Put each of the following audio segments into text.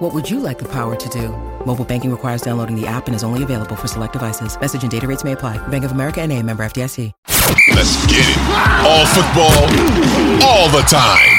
What would you like the power to do? Mobile banking requires downloading the app and is only available for select devices. Message and data rates may apply. Bank of America and a member FDIC. Let's get it. All football, all the time.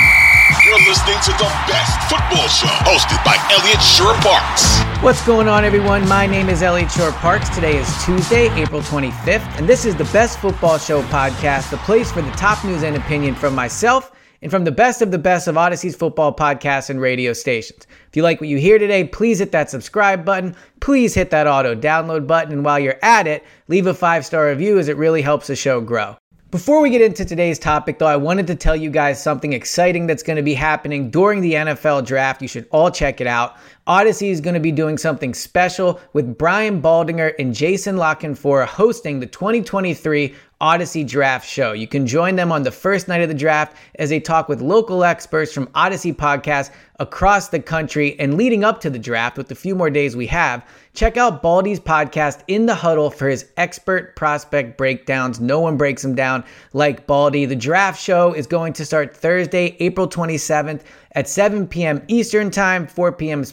You're listening to the best football show hosted by Eliot Shorr-Parks. What's going on, everyone? My name is Eliot Shorr-Parks. Today is Tuesday, April 25th, and this is the Best Football Show podcast, the place for the top news and opinion from myself and from the best of the best of Audacy's football podcasts and radio stations. If you like what you hear today, please hit that subscribe button. Please hit that auto download button. And while you're at it, leave a five star review as it really helps the show grow. Before we get into today's topic, though, I wanted to tell you guys something exciting that's going to be happening during the NFL draft. You should all check it out. Audacy is going to be doing something special with Brian Baldinger and Jason La Canfora hosting the 2023 Audacy Draft Show. You can join them on the first night of the draft as they talk with local experts from Audacy podcasts across the country and leading up to the draft with the few more days we have. Check out Baldy's podcast In the Huddle for his expert prospect breakdowns. No one breaks them down like Baldy. The draft show is going to start Thursday, April 27th at 7 p.m. Eastern Time, 4 p.m.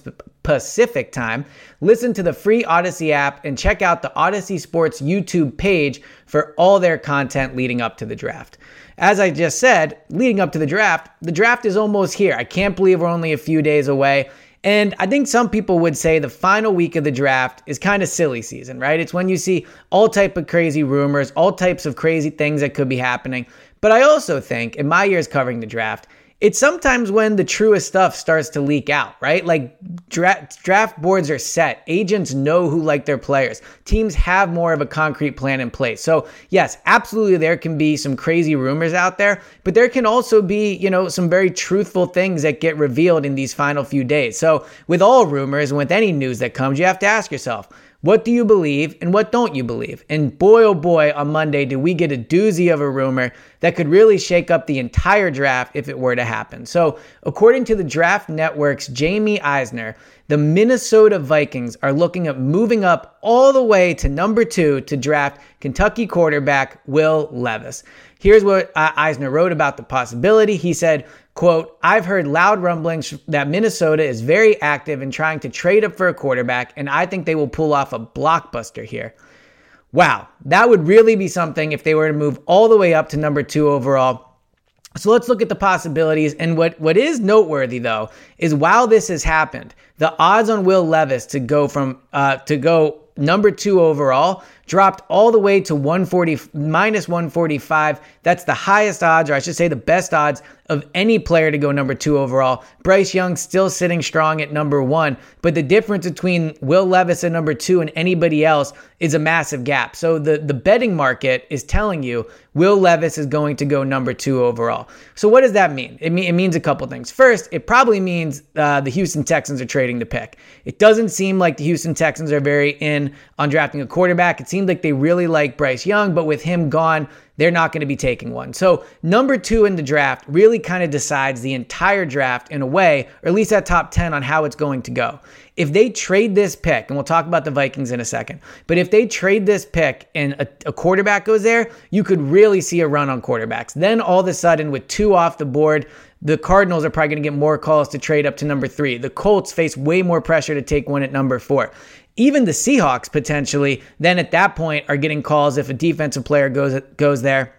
Pacific Time. Listen to the free Audacy app and check out the Audacy Sports YouTube page for all their content leading up to the draft. As I just said, leading up to the draft, the draft is almost here. I can't believe we're only a few days away. And I think some people would say the final week of the draft is kind of silly season, right? It's when you see all type of crazy rumors, all types of crazy things that could be happening. But I also think in my years covering the draft, it's sometimes when the truest stuff starts to leak out, right? Like draft, draft boards are set. Agents know who like their players. Teams have more of a concrete plan in place. So, yes, absolutely there can be some crazy rumors out there, but there can also be, you know, some very truthful things that get revealed in these final few days. So, with all rumors and with any news that comes, you have to ask yourself, what do you believe and what don't you believe? And boy, oh boy, on Monday, did we get a doozy of a rumor that could really shake up the entire draft if it were to happen. So, according to the Draft Network's Jamie Eisner, the Minnesota Vikings are looking at moving up all the way to number two to draft Kentucky quarterback Will Levis. Here's what Eisner wrote about the possibility. He said, Quote, I've heard loud rumblings that Minnesota is very active in trying to trade up for a quarterback, and I think they will pull off a blockbuster here. Wow, that would really be something if they were to move all the way up to number two overall. So let's look at the possibilities. And what, what is noteworthy though is while this has happened, the odds on Will Levis to go from uh, to go number two overall dropped all the way to 140 minus 145. That's the highest odds, or I should say the best odds of any player to go number two overall. Bryce Young still sitting strong at number one, but the difference between Will Levis at number two and anybody else is a massive gap. So the, the betting market is telling you Will Levis is going to go number two overall. So what does that mean? It, mean, it means a couple things. First, it probably means uh, the Houston Texans are trading the pick. It doesn't seem like the Houston Texans are very in on drafting a quarterback. It seemed like they really like Bryce Young, but with him gone, they're not going to be taking one. So, number two in the draft really kind of decides the entire draft in a way, or at least that top 10 on how it's going to go. If they trade this pick, and we'll talk about the Vikings in a second, but if they trade this pick and a, a quarterback goes there, you could really see a run on quarterbacks. Then all of a sudden, with two off the board, the Cardinals are probably going to get more calls to trade up to number three. The Colts face way more pressure to take one at number four even the Seahawks potentially then at that point are getting calls if a defensive player goes goes there,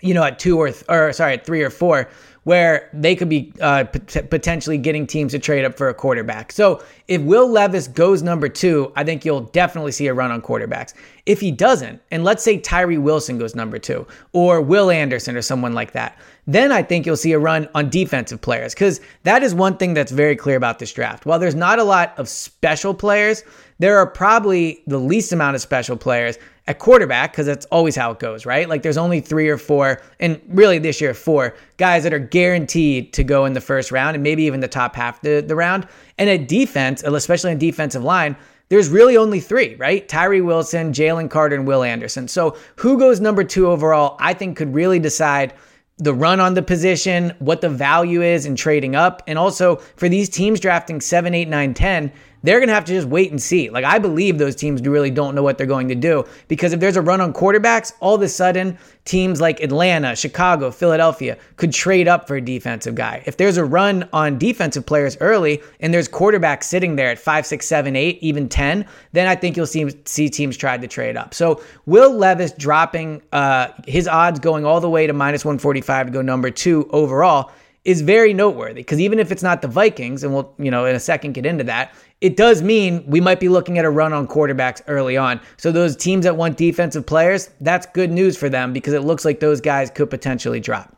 you know, at two or th- or sorry, at three or four, where they could be uh, potentially getting teams to trade up for a quarterback. So if Will Levis goes number two, I think you'll definitely see a run on quarterbacks. If he doesn't, and let's say Tyree Wilson goes number two, or Will Anderson or someone like that, then I think you'll see a run on defensive players because that is one thing that's very clear about this draft. While there's not a lot of special players, there are probably the least amount of special players at quarterback because that's always how it goes, right? Like there's only three or four, and really this year, four guys that are guaranteed to go in the first round and maybe even the top half the, the round. And at defense, especially on defensive line, there's really only three, right? Tyree Wilson, Jalen Carter, and Will Anderson. So who goes number two overall, I think could really decide the run on the position, what the value is in trading up. And also for these teams drafting 7, 8, 9, 10, they're going to have to just wait and see. Like, I believe those teams really don't know what they're going to do because if there's a run on quarterbacks, all of a sudden, teams like Atlanta, Chicago, Philadelphia could trade up for a defensive guy. If there's a run on defensive players early and there's quarterbacks sitting there at five, six, seven, eight, even 10, then I think you'll see, see teams try to trade up. So, Will Levis dropping uh, his odds going all the way to minus 145 to go number two overall is very noteworthy because even if it's not the Vikings, and we'll, you know, in a second get into that, it does mean we might be looking at a run on quarterbacks early on. So those teams that want defensive players, that's good news for them because it looks like those guys could potentially drop.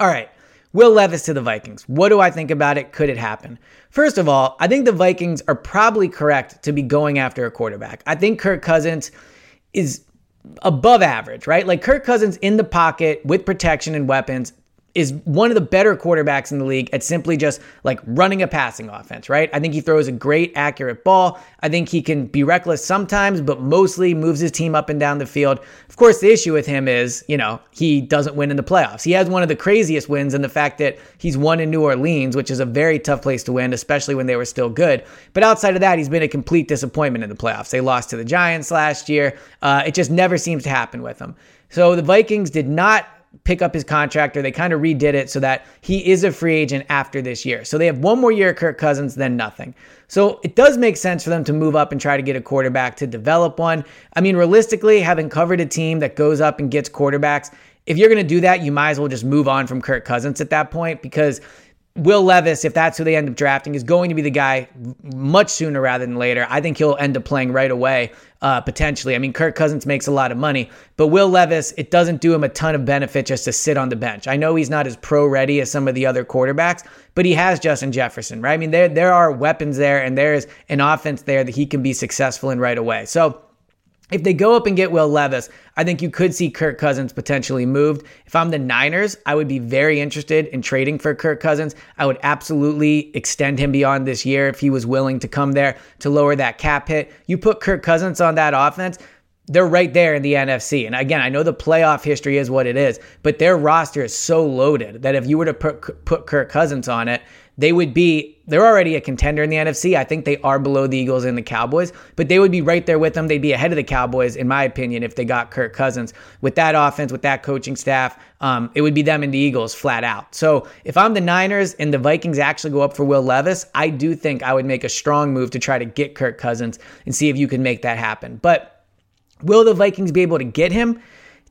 All right. Will Levis to the Vikings. What do I think about it? Could it happen? First of all, I think the Vikings are probably correct to be going after a quarterback. I think Kirk Cousins is above average, right? Like Kirk Cousins in the pocket with protection and weapons is one of the better quarterbacks in the league at simply just like running a passing offense, right? I think he throws a great, accurate ball. I think he can be reckless sometimes, but mostly moves his team up and down the field. Of course, the issue with him is, you know, he doesn't win in the playoffs. He has one of the craziest wins in the fact that he's won in New Orleans, which is a very tough place to win, especially when they were still good. But outside of that, he's been a complete disappointment in the playoffs. They lost to the Giants last year. Uh, it just never seems to happen with him. So the Vikings did not pick up his contract or they kind of redid it so that he is a free agent after this year. So they have one more year of Kirk Cousins, then nothing. So it does make sense for them to move up and try to get a quarterback to develop one. I mean, realistically, having covered a team that goes up and gets quarterbacks, if you're going to do that, you might as well just move on from Kirk Cousins at that point because Will Levis, if that's who they end up drafting, is going to be the guy much sooner rather than later. I think he'll end up playing right away, uh, potentially. I mean, Kirk Cousins makes a lot of money, but Will Levis, it doesn't do him a ton of benefit just to sit on the bench. I know he's not as pro ready as some of the other quarterbacks, but he has Justin Jefferson, right? I mean, there there are weapons there, and there is an offense there that he can be successful in right away. So if they go up and get Will Levis, I think you could see Kirk Cousins potentially moved. If I'm the Niners, I would be very interested in trading for Kirk Cousins. I would absolutely extend him beyond this year if he was willing to come there to lower that cap hit. You put Kirk Cousins on that offense, they're right there in the NFC. And again, I know the playoff history is what it is, but their roster is so loaded that if you were to put, put Kirk Cousins on it, they would be they're already a contender in the NFC. I think they are below the Eagles and the Cowboys, but they would be right there with them. They'd be ahead of the Cowboys, in my opinion, if they got Kirk Cousins with that offense, with that coaching staff. Um, it would be them and the Eagles flat out. So if I'm the Niners and the Vikings actually go up for Will Levis, I do think I would make a strong move to try to get Kirk Cousins and see if you can make that happen. But will the Vikings be able to get him?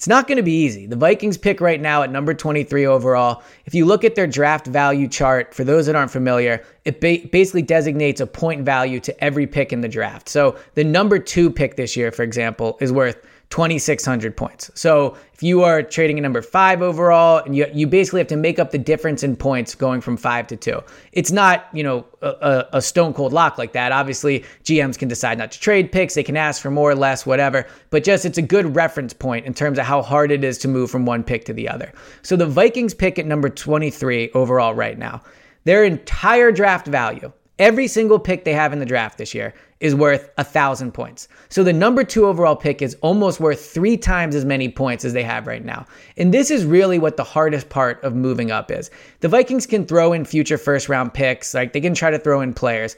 It's not going to be easy. The Vikings pick right now at number 23 overall. If you look at their draft value chart, for those that aren't familiar, it ba- basically designates a point value to every pick in the draft. So the number two pick this year, for example, is worth 2,600 points. So if you are trading a number five overall, and you, you basically have to make up the difference in points going from five to two. It's not, you know, a, a stone cold lock like that. Obviously, GMs can decide not to trade picks. They can ask for more or less, whatever. But just it's a good reference point in terms of how hard it is to move from one pick to the other. So the Vikings pick at number 23 overall right now. Their entire draft value Every single pick they have in the draft this year is worth a thousand points. So the number two overall pick is almost worth three times as many points as they have right now. And this is really what the hardest part of moving up is. The Vikings can throw in future first round picks, like they can try to throw in players.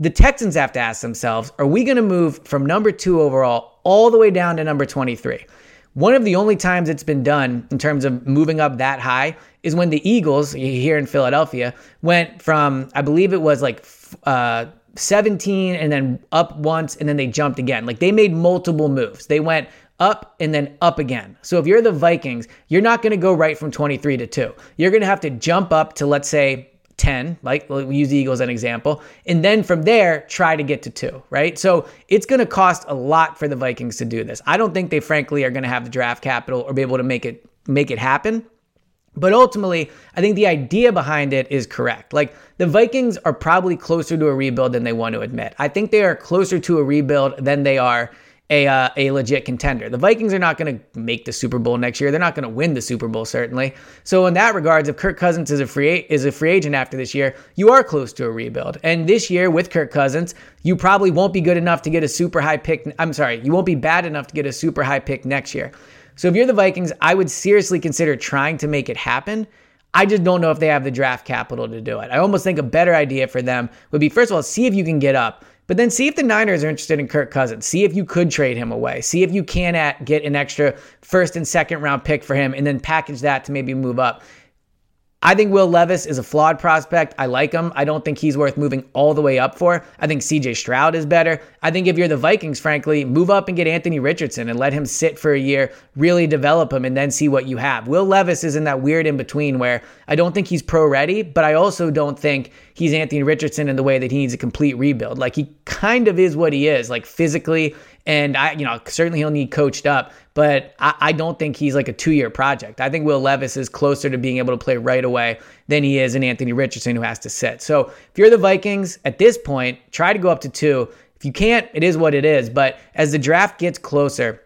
The Texans have to ask themselves, are we going to move from number two overall all the way down to number 23? One of the only times it's been done in terms of moving up that high is when the Eagles here in Philadelphia went from, I believe it was like uh, 17 and then up once and then they jumped again. Like they made multiple moves. They went up and then up again. So if you're the Vikings, you're not going to go right from 23 to 2. You're going to have to jump up to let's say 10, like we use the Eagles as an example, and then from there try to get to 2, right? So it's going to cost a lot for the Vikings to do this. I don't think they frankly are going to have the draft capital or be able to make it make it happen. But ultimately, I think the idea behind it is correct. Like the Vikings are probably closer to a rebuild than they want to admit. I think they are closer to a rebuild than they are a, uh, a legit contender. The Vikings are not going to make the Super Bowl next year. They're not going to win the Super Bowl certainly. So in that regards, if Kirk Cousins is a free is a free agent after this year, you are close to a rebuild. And this year with Kirk Cousins, you probably won't be good enough to get a super high pick. I'm sorry, you won't be bad enough to get a super high pick next year. So if you're the Vikings, I would seriously consider trying to make it happen. I just don't know if they have the draft capital to do it. I almost think a better idea for them would be first of all, see if you can get up. But then see if the Niners are interested in Kirk Cousins. See if you could trade him away. See if you can at, get an extra first and second round pick for him and then package that to maybe move up. I think Will Levis is a flawed prospect. I like him. I don't think he's worth moving all the way up for. I think CJ Stroud is better. I think if you're the Vikings, frankly, move up and get Anthony Richardson and let him sit for a year, really develop him, and then see what you have. Will Levis is in that weird in between where I don't think he's pro ready, but I also don't think he's Anthony Richardson in the way that he needs a complete rebuild. Like he kind of is what he is, like physically and I, you know, certainly he'll need coached up, but I, I don't think he's like a two year project. I think Will Levis is closer to being able to play right away than he is in Anthony Richardson, who has to sit. So if you're the Vikings at this point, try to go up to two. If you can't, it is what it is. But as the draft gets closer,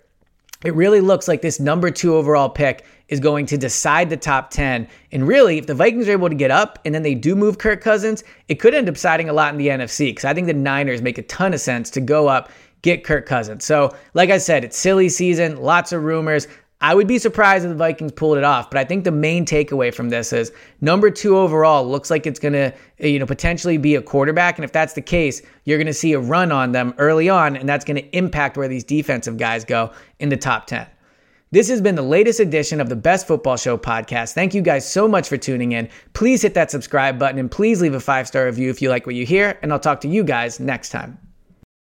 it really looks like this number two overall pick is going to decide the top 10. And really, if the Vikings are able to get up and then they do move Kirk Cousins, it could end up siding a lot in the NFC because I think the Niners make a ton of sense to go up get Kirk Cousins. So, like I said, it's silly season, lots of rumors. I would be surprised if the Vikings pulled it off, but I think the main takeaway from this is number two overall looks like it's going to, you know, potentially be a quarterback. And if that's the case, you're going to see a run on them early on, and that's going to impact where these defensive guys go in the top 10. This has been the latest edition of the Best Football Show podcast. Thank you guys so much for tuning in. Please hit that subscribe button and please leave a five star review if you like what you hear, and I'll talk to you guys next time.